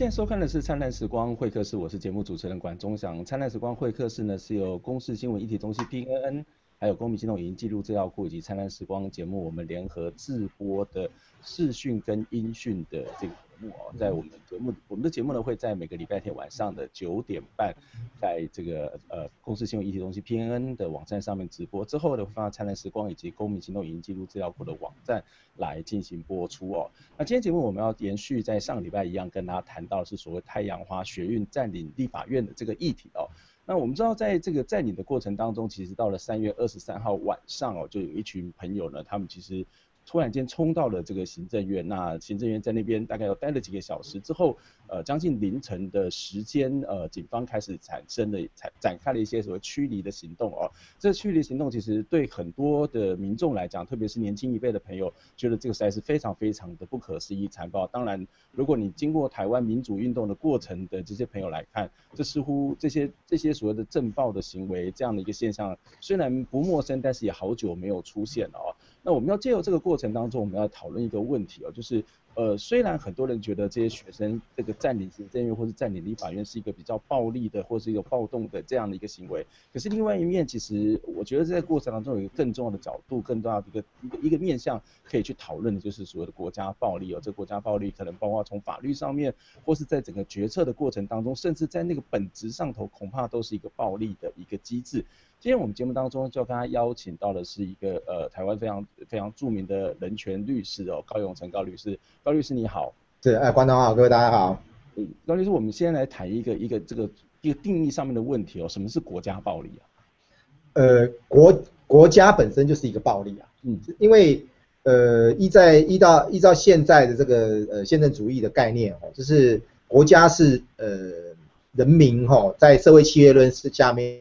现在收看的是《灿烂时光会客室》，我是节目主持人管中祥。《灿烂时光会客室》呢是由公视新闻一体中心 PNN，还有公民行动影音记录资料库以及《灿烂时光》节目我们联合制播的视讯跟音讯的这个。哦，在我们的节目，我们的节目呢会在每个礼拜天晚上的九点半，在这个呃公司新闻议题中心 PNN 的网站上面直播，之后呢会放到灿烂时光以及公民行动影音记录资料库的网站来进行播出哦。那今天节目我们要延续在上个礼拜一样，跟大家谈到的是所谓太阳花学运占领立法院的这个议题哦。那我们知道在这个占领的过程当中，其实到了三月二十三号晚上哦，就有一群朋友呢，他们其实。突然间冲到了这个行政院，那行政院在那边大概要待了几个小时之后，呃，将近凌晨的时间，呃，警方开始产生了展展开了一些所谓驱离的行动哦。这个驱离行动其实对很多的民众来讲，特别是年轻一辈的朋友，觉得这个实在是非常非常的不可思议、残暴。当然，如果你经过台湾民主运动的过程的这些朋友来看，这似乎这些这些所谓的政暴的行为这样的一个现象，虽然不陌生，但是也好久没有出现了哦。那我们要借由这个过程当中，我们要讨论一个问题哦，就是呃，虽然很多人觉得这些学生这个占领行政院或是占领立法院是一个比较暴力的或是一个暴动的这样的一个行为，可是另外一面，其实我觉得在过程当中有一个更重要的角度、更重要的一个一个一个面向可以去讨论的，就是所谓的国家暴力哦。这国家暴力可能包括从法律上面，或是在整个决策的过程当中，甚至在那个本质上头，恐怕都是一个暴力的一个机制。今天我们节目当中就要跟他邀请到的是一个呃台湾非常非常著名的人权律师哦，高永成高律师，高律师你好。是，哎，观众好，各位大家好。嗯，高律师，我们先来谈一个一个这个一个定义上面的问题哦，什么是国家暴力啊？呃，国国家本身就是一个暴力啊，嗯，因为呃依在依照依照现在的这个呃宪政主义的概念哦，就是国家是呃人民哈、哦、在社会契约论是下面。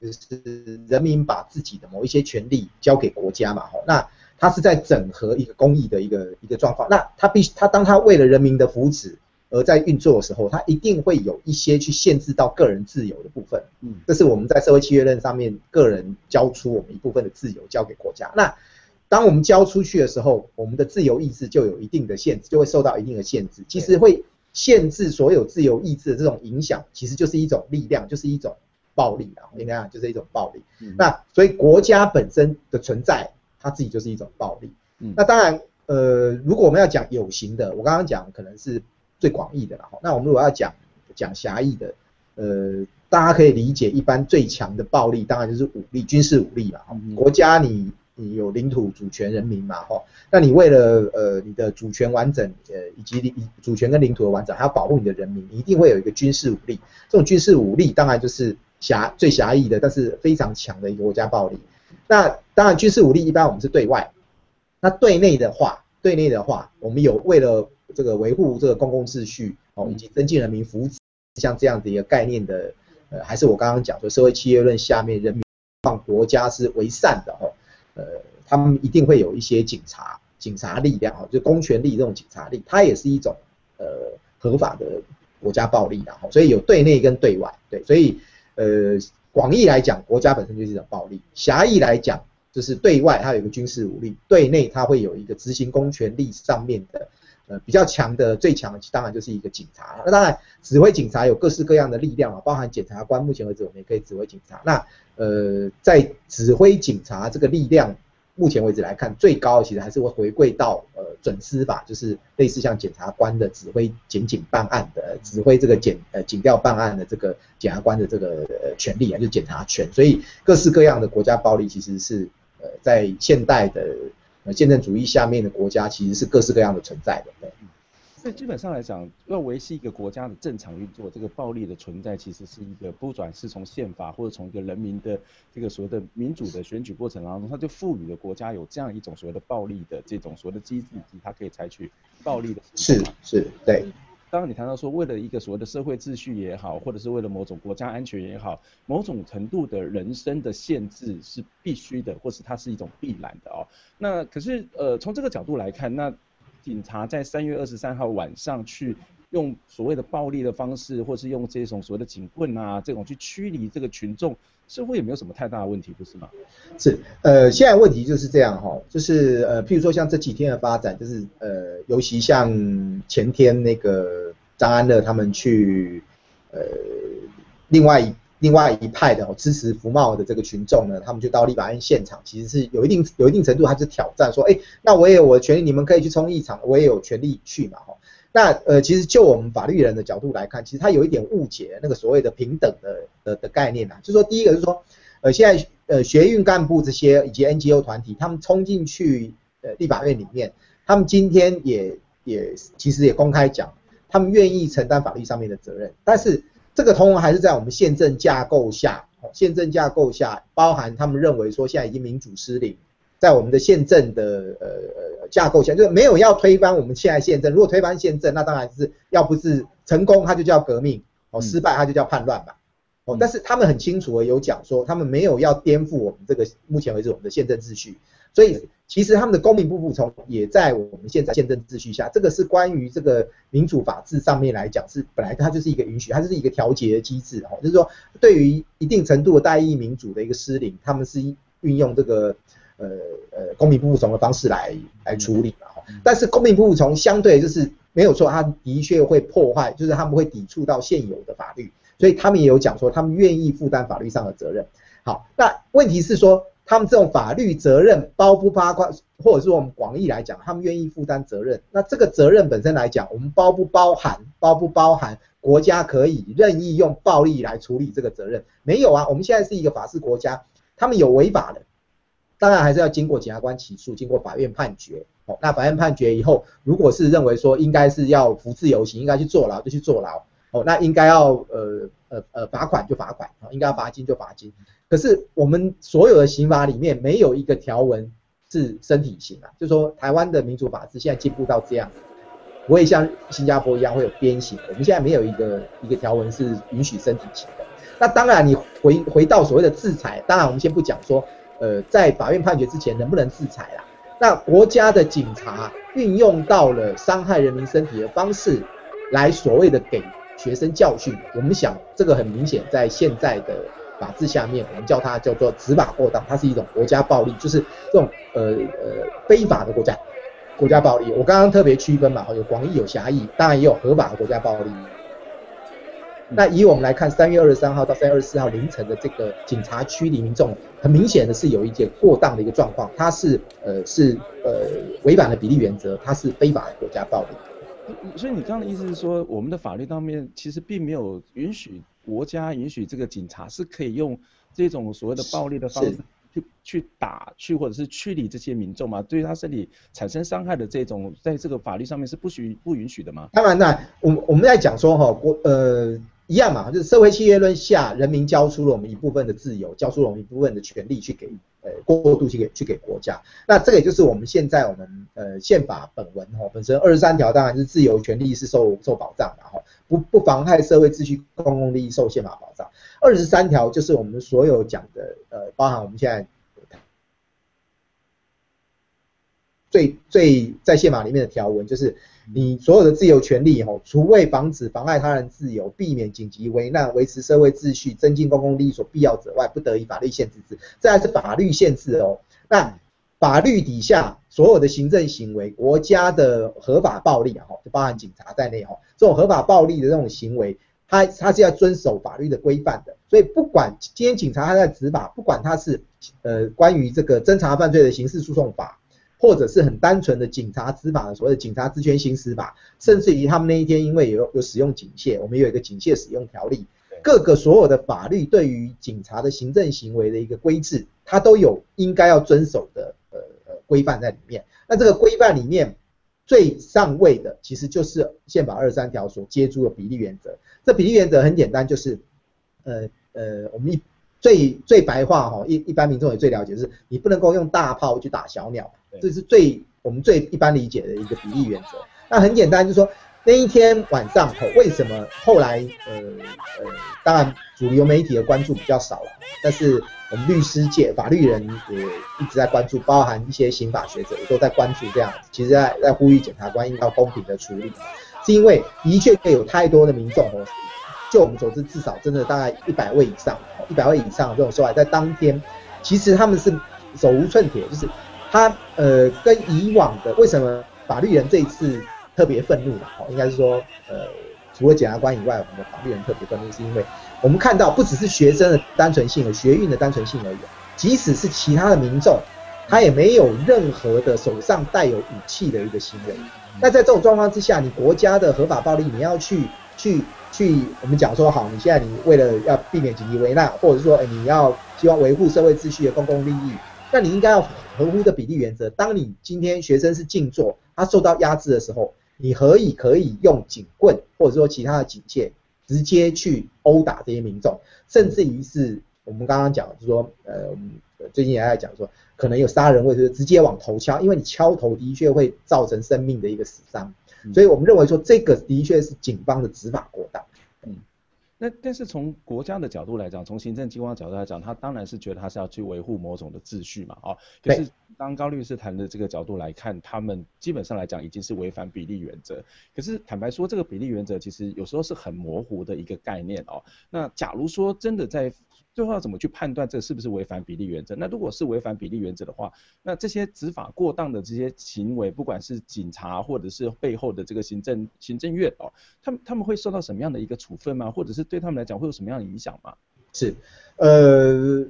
就是人民把自己的某一些权利交给国家嘛，吼，那他是在整合一个公益的一个一个状况，那它必须它当它为了人民的福祉而在运作的时候，它一定会有一些去限制到个人自由的部分，嗯，这是我们在社会契约论上面个人交出我们一部分的自由交给国家，那当我们交出去的时候，我们的自由意志就有一定的限制，就会受到一定的限制，其实会限制所有自由意志的这种影响，其实就是一种力量，就是一种。暴力啊，应该讲就是一种暴力。嗯、那所以国家本身的存在，它自己就是一种暴力。嗯、那当然，呃，如果我们要讲有形的，我刚刚讲可能是最广义的了。那我们如果要讲讲狭义的，呃，大家可以理解，一般最强的暴力当然就是武力，军事武力嘛。嗯、国家你你有领土主权人民嘛，哈，那你为了呃你的主权完整，呃以及主权跟领土的完整，还要保护你的人民，你一定会有一个军事武力。这种军事武力当然就是。狭最狭义的，但是非常强的一个国家暴力。那当然军事武力一般我们是对外，那对内的话，对内的话，我们有为了这个维护这个公共秩序哦，以及增进人民福祉，像这样的一个概念的，呃，还是我刚刚讲说社会契约论下面人民望国家是为善的哦，呃，他们一定会有一些警察、警察力量哦，就公权力这种警察力，它也是一种呃合法的国家暴力的哈，所以有对内跟对外，对，所以。呃，广义来讲，国家本身就是一种暴力；狭义来讲，就是对外它有一个军事武力，对内它会有一个执行公权力上面的，呃，比较强的、最强的，当然就是一个警察。那当然，指挥警察有各式各样的力量啊，包含检察官。目前为止，我们也可以指挥警察。那呃，在指挥警察这个力量。目前为止来看，最高其实还是会回归到呃准司法，就是类似像检察官的指挥检警办案的，指挥这个检呃警调办案的这个检察官的这个呃权利啊，就检察权。所以各式各样的国家暴力其实是呃在现代的呃宪政主义下面的国家其实是各式各样的存在的。对。所以基本上来讲，要维系一个国家的正常运作，这个暴力的存在其实是一个不转是从宪法或者从一个人民的这个所谓的民主的选举过程当中，它就赋予了国家有这样一种所谓的暴力的这种所谓的机制，以及它可以采取暴力的。是是，对。当然你谈到说，为了一个所谓的社会秩序也好，或者是为了某种国家安全也好，某种程度的人身的限制是必须的，或是它是一种必然的哦。那可是呃，从这个角度来看，那。警察在三月二十三号晚上去用所谓的暴力的方式，或是用这种所谓的警棍啊，这种去驱离这个群众，似乎也没有什么太大的问题，不是吗？是，呃，现在问题就是这样哈，就是呃，譬如说像这几天的发展，就是呃，尤其像前天那个张安乐他们去呃另外另外一派的支持福茂的这个群众呢，他们就到立法院现场，其实是有一定有一定程度，他是挑战说，哎，那我也有我的权利，你们可以去冲一场，我也有权利去嘛，哈。那呃，其实就我们法律人的角度来看，其实他有一点误解那个所谓的平等的的的概念啊，就是说第一个是说，呃，现在呃学运干部这些以及 NGO 团体，他们冲进去呃立法院里面，他们今天也也其实也公开讲，他们愿意承担法律上面的责任，但是。这个通常还是在我们宪政架构下，宪政架构下包含他们认为说现在已经民主失灵，在我们的宪政的呃呃架构下，就是没有要推翻我们现在宪政。如果推翻宪政，那当然是要不是成功，它就叫革命；哦，失败它就叫叛乱吧。哦，但是他们很清楚的有讲说，他们没有要颠覆我们这个目前为止我们的宪政秩序，所以。其实他们的公民不服从也在我们现在宪政秩序下，这个是关于这个民主法治上面来讲，是本来它就是一个允许，它就是一个调节的机制哈，就是说对于一定程度的代议民主的一个失灵，他们是运用这个呃呃公民不服从的方式来来处理嘛哈。但是公民不服从相对就是没有错，它的确会破坏，就是他们会抵触到现有的法律，所以他们也有讲说他们愿意负担法律上的责任。好，那问题是说。他们这种法律责任包不包括，或者是我们广义来讲，他们愿意负担责任。那这个责任本身来讲，我们包不包含，包不包含国家可以任意用暴力来处理这个责任？没有啊，我们现在是一个法治国家，他们有违法的，当然还是要经过检察官起诉，经过法院判决。哦，那法院判决以后，如果是认为说应该是要服自由刑，应该去坐牢就去坐牢。那应该要呃呃呃罚款就罚款啊，应该要罚金就罚金。可是我们所有的刑法里面没有一个条文是身体刑啊，就是说台湾的民主法治现在进步到这样，不会像新加坡一样会有鞭刑。我们现在没有一个一个条文是允许身体刑的。那当然，你回回到所谓的制裁，当然我们先不讲说，呃，在法院判决之前能不能制裁啦。那国家的警察运用到了伤害人民身体的方式，来所谓的给学生教训，我们想这个很明显在现在的。法治下面，我们叫它叫做执法过当，它是一种国家暴力，就是这种呃呃非法的国家国家暴力。我刚刚特别区分嘛，有广义有狭义，当然也有合法的国家暴力。那以我们来看，三月二十三号到三月二十四号凌晨的这个警察驱离民众，很明显的是有一件过当的一个状况，它是呃是呃违反了比例原则，它是非法的国家暴力。所以你刚刚的意思是说，我们的法律上面其实并没有允许。国家允许这个警察是可以用这种所谓的暴力的方式去去打去或者是驱离这些民众嘛？对他身体产生伤害的这种，在这个法律上面是不许不允许的吗？当然啦我们我们在讲说哈国呃一样嘛，就是社会契约论下，人民交出了我们一部分的自由，交出了我们一部分的权利去给呃过渡去给去给国家。那这个也就是我们现在我们呃宪法本文哈本身二十三条当然是自由权利是受受保障的哈。不不妨害社会秩序、公共利益受宪法保障。二十三条就是我们所有讲的，呃，包含我们现在最最在宪法里面的条文，就是你所有的自由权利，吼，除为防止妨碍他人自由、避免紧急危难、维持社会秩序、增进公共利益所必要者外，不得以法律限制之。这还是法律限制哦。那法律底下所有的行政行为，国家的合法暴力啊，就包含警察在内哈，这种合法暴力的这种行为，它它是要遵守法律的规范的。所以不管今天警察他在执法，不管他是呃关于这个侦查犯罪的刑事诉讼法，或者是很单纯的警察执法的所谓的警察职权行使法，甚至于他们那一天因为有有使用警械，我们有一个警械使用条例，各个所有的法律对于警察的行政行为的一个规制，它都有应该要遵守的呃。规范在里面，那这个规范里面最上位的其实就是宪法二十三条所接触的比例原则。这比例原则很简单，就是呃呃，我们一最最白话哈，一一般民众也最了解，就是你不能够用大炮去打小鸟，这是最我们最一般理解的一个比例原则。那很简单，就是说。那一天晚上，吼为什么后来呃呃，当然主流媒体的关注比较少了，但是我们律师界、法律人也一直在关注，包含一些刑法学者也都在关注这样。其实在，在呼吁检察官应该公平的处理，是因为的确有太多的民众哦，就我们所知，至少真的大概一百位以上，一百位以上这种受害，在当天，其实他们是手无寸铁，就是他呃跟以往的为什么法律人这一次。特别愤怒的，哦，应该是说，呃，除了检察官以外，我们的法律人特别愤怒，是因为我们看到不只是学生的单纯性、学运的单纯性而已，即使是其他的民众，他也没有任何的手上带有武器的一个行为。那在这种状况之下，你国家的合法暴力，你要去去去，我们讲说好，你现在你为了要避免紧急危难，或者说，哎，你要希望维护社会秩序的公共利益，那你应该要合乎的比例原则。当你今天学生是静坐，他受到压制的时候。你可以可以用警棍或者说其他的警械直接去殴打这些民众，甚至于是我们刚刚讲，就是说，呃，最近也在讲说，可能有杀人或者是直接往头敲，因为你敲头的确会造成生命的一个死伤，所以我们认为说这个的确是警方的执法过当。那但是从国家的角度来讲，从行政机关角度来讲，他当然是觉得他是要去维护某种的秩序嘛，哦，可是当高律师谈的这个角度来看，他们基本上来讲已经是违反比例原则。可是坦白说，这个比例原则其实有时候是很模糊的一个概念哦。那假如说真的在最后要怎么去判断这是不是违反比例原则？那如果是违反比例原则的话，那这些执法过当的这些行为，不管是警察或者是背后的这个行政行政院哦，他们他们会受到什么样的一个处分吗？或者是对他们来讲会有什么样的影响吗？是，呃，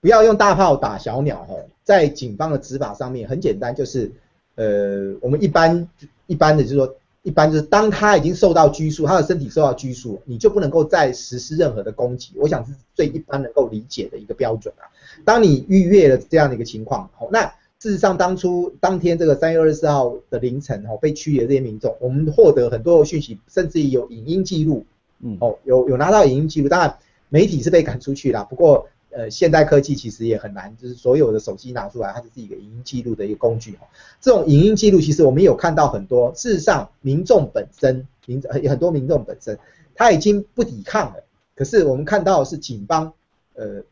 不要用大炮打小鸟哦，在警方的执法上面很简单，就是呃，我们一般一般的就是说。一般就是当他已经受到拘束，他的身体受到拘束，你就不能够再实施任何的攻击。我想是最一般能够理解的一个标准啊。当你逾越了这样的一个情况，好，那事实上当初当天这个三月二十四号的凌晨，哦，被驱离的这些民众，我们获得很多的讯息，甚至于有影音记录，嗯，哦，有有拿到影音记录，当然媒体是被赶出去啦，不过。呃，现代科技其实也很难，就是所有的手机拿出来，它就是一个影音记录的一个工具哈。这种影音记录，其实我们有看到很多。事实上，民众本身，民很很多民众本身，他已经不抵抗了。可是我们看到是警方，呃，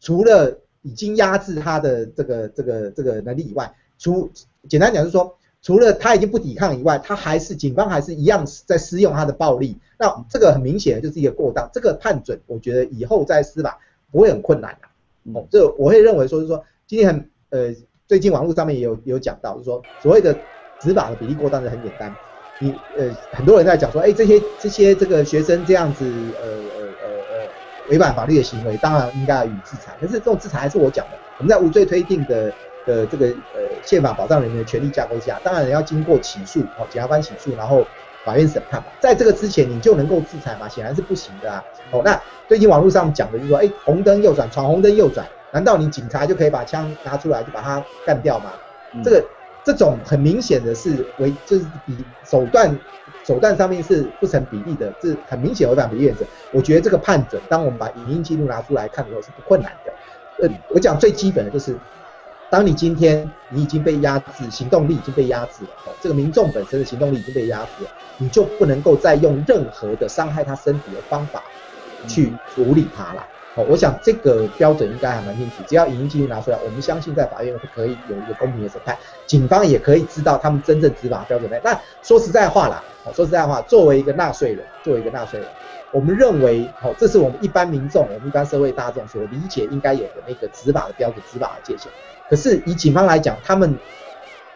除了已经压制他的这个这个这个能力以外，除简单讲就是说，除了他已经不抵抗以外，他还是警方还是一样在施用他的暴力。那这个很明显的就是一个过当。这个判准，我觉得以后再司法。不会很困难的，哦，这我会认为说是说，今天很呃，最近网络上面也有也有讲到，就是说所谓的执法的比例过当是很简单，你呃很多人在讲说，哎，这些这些这个学生这样子呃呃呃呃违反法律的行为，当然应该要予以制裁，可是这种制裁还是我讲的，我们在无罪推定的的这个呃宪法保障人民的权利架构下，当然要经过起诉，哦，检察官起诉，然后。法院审判嘛，在这个之前你就能够制裁吗？显然是不行的啊。哦，那最近网络上讲的就是说，哎，红灯右转，闯红灯右转，难道你警察就可以把枪拿出来就把他干掉吗？嗯、这个这种很明显的是违，就是比手段手段上面是不成比例的，是很明显违反比例原则。我觉得这个判准，当我们把影音记录拿出来看的时候是不困难的。呃，我讲最基本的就是。当你今天你已经被压制，行动力已经被压制了，哦，这个民众本身的行动力已经被压制了，你就不能够再用任何的伤害他身体的方法去处理他了，哦，我想这个标准应该还蛮清楚，只要影音记录拿出来，我们相信在法院会可以有一个公平的审判，警方也可以知道他们真正执法标准在。那说实在话啦，哦，说实在话，作为一个纳税人，作为一个纳税人，我们认为，哦，这是我们一般民众，我们一般社会大众所理解应该有的那个执法的标准、执法的界限。可是以警方来讲，他们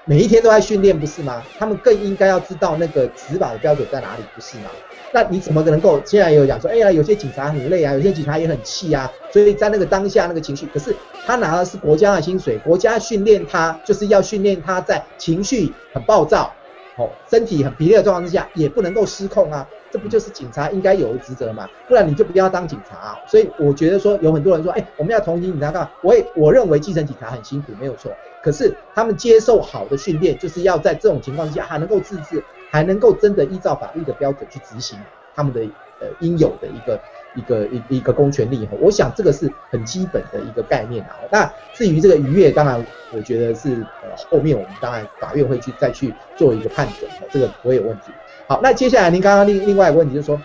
每一天都在训练，不是吗？他们更应该要知道那个执法的标准在哪里，不是吗？那你怎么能够？现在也有讲说，哎呀，有些警察很累啊，有些警察也很气啊，所以在那个当下那个情绪，可是他拿的是国家的薪水，国家训练他就是要训练他在情绪很暴躁，哦，身体很疲累的状况之下，也不能够失控啊。这不就是警察应该有的职责吗？不然你就不要当警察啊。所以我觉得说有很多人说，哎，我们要同情警察干嘛？我也我认为基层警察很辛苦，没有错。可是他们接受好的训练，就是要在这种情况之下还能够自治，还能够真的依照法律的标准去执行他们的呃应有的一个一个一一个公权力。我想这个是很基本的一个概念啊。那至于这个逾越，当然我觉得是呃后面我们当然法院会去再去做一个判准，这个不会有问题。好，那接下来您刚刚另另外一个问题就是说，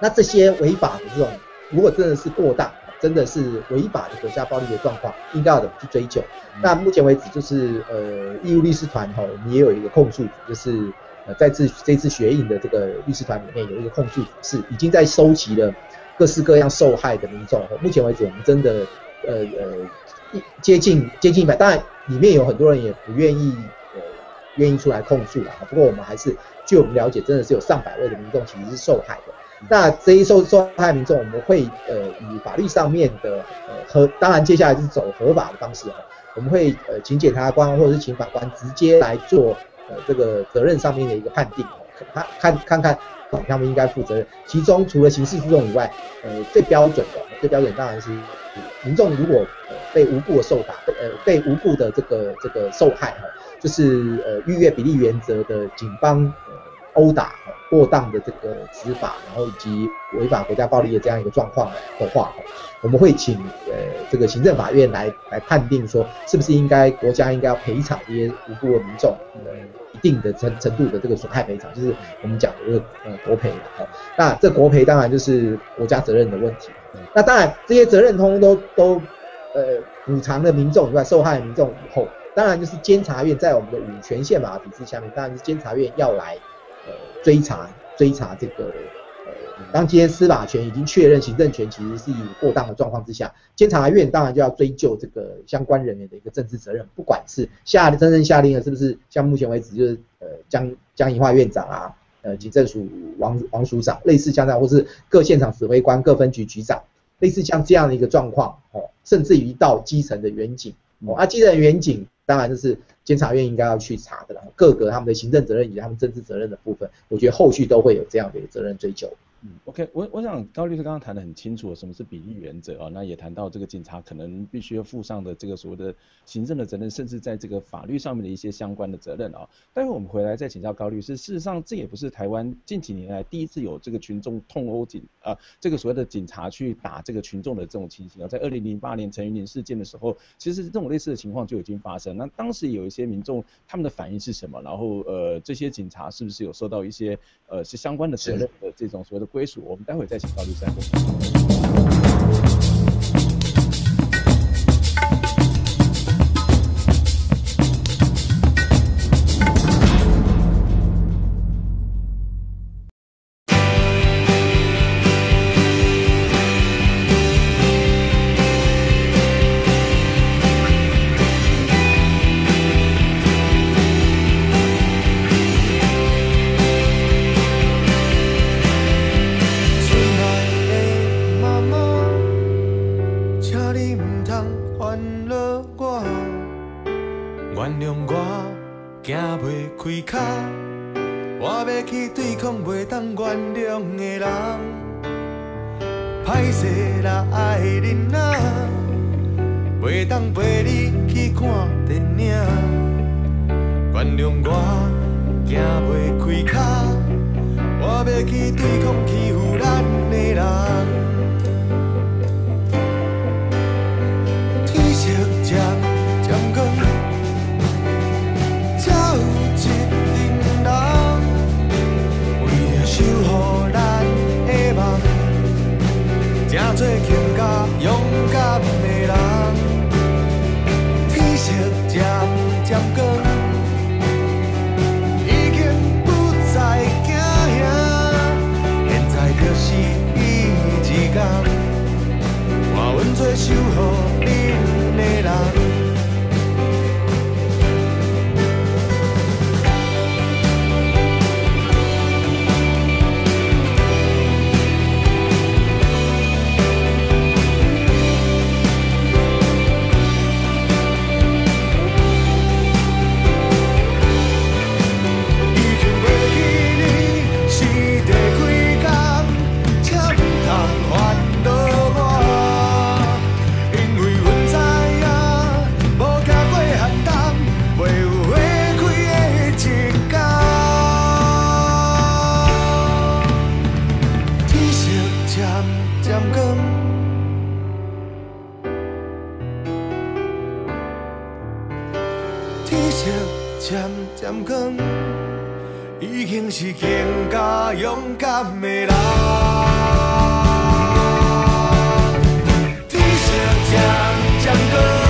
那这些违法的这种，如果真的是过大，真的是违法的国家暴力的状况，应该要怎么去追究？嗯、那目前为止，就是呃，义务律师团哈，我们也有一个控诉组，就是呃，在这这次学印的这个律师团里面有一个控诉组，是已经在收集了各式各样受害的民众。目前为止，我们真的呃呃接近接近一百，当然里面有很多人也不愿意呃。愿意出来控诉了，不过我们还是据我们了解，真的是有上百位的民众其实是受害的。那这一受受害民众，我们会呃以法律上面的呃和，当然接下来是走合法的方式哈，我们会呃请检察官或者是请法官直接来做呃这个责任上面的一个判定，看看看看他们应该负责任。其中除了刑事诉讼以外，呃最标准的最标准当然是民众如果呃被无故的受打，呃被无故的这个这个受害哈，就是呃逾越比例原则的警方殴打。过当的这个执法，然后以及违反国家暴力的这样一个状况的话，我们会请呃这个行政法院来来判定说，是不是应该国家应该要赔偿这些无辜的民众呃一定的程程度的这个损害赔偿，就是我们讲的这个呃国赔的。那这国赔当然就是国家责任的问题。那当然这些责任通通都都呃补偿了民众以外，受害民众以后，当然就是监察院在我们的五权宪法体制下面，当然是监察院要来。追查追查这个呃，当今天司法权已经确认行政权其实是以过当的状况之下，监察院当然就要追究这个相关人员的一个政治责任，不管是下真正下令的是不是像目前为止就是呃江江宜樺院长啊，呃警政署王王署长，类似像这样，或是各现场指挥官、各分局局长，类似像这样的一个状况哦，甚至于到基层的员警哦，啊基层员警。当然，就是监察院应该要去查的啦。各个他们的行政责任以及他们政治责任的部分，我觉得后续都会有这样的一个责任追究。嗯，OK，我我想高律师刚刚谈得很清楚，什么是比例原则啊？那也谈到这个警察可能必须要负上的这个所谓的行政的责任，甚至在这个法律上面的一些相关的责任啊。待会我们回来再请教高律师。事实上，这也不是台湾近几年来第一次有这个群众痛殴警啊，这个所谓的警察去打这个群众的这种情形啊。在二零零八年陈云林事件的时候，其实这种类似的情况就已经发生。那当时有一些民众他们的反应是什么？然后呃，这些警察是不是有受到一些呃是相关的责任的这种所谓的归属？我们待会再请 job. 渐渐光，已经是更加勇敢的人。天色渐渐光。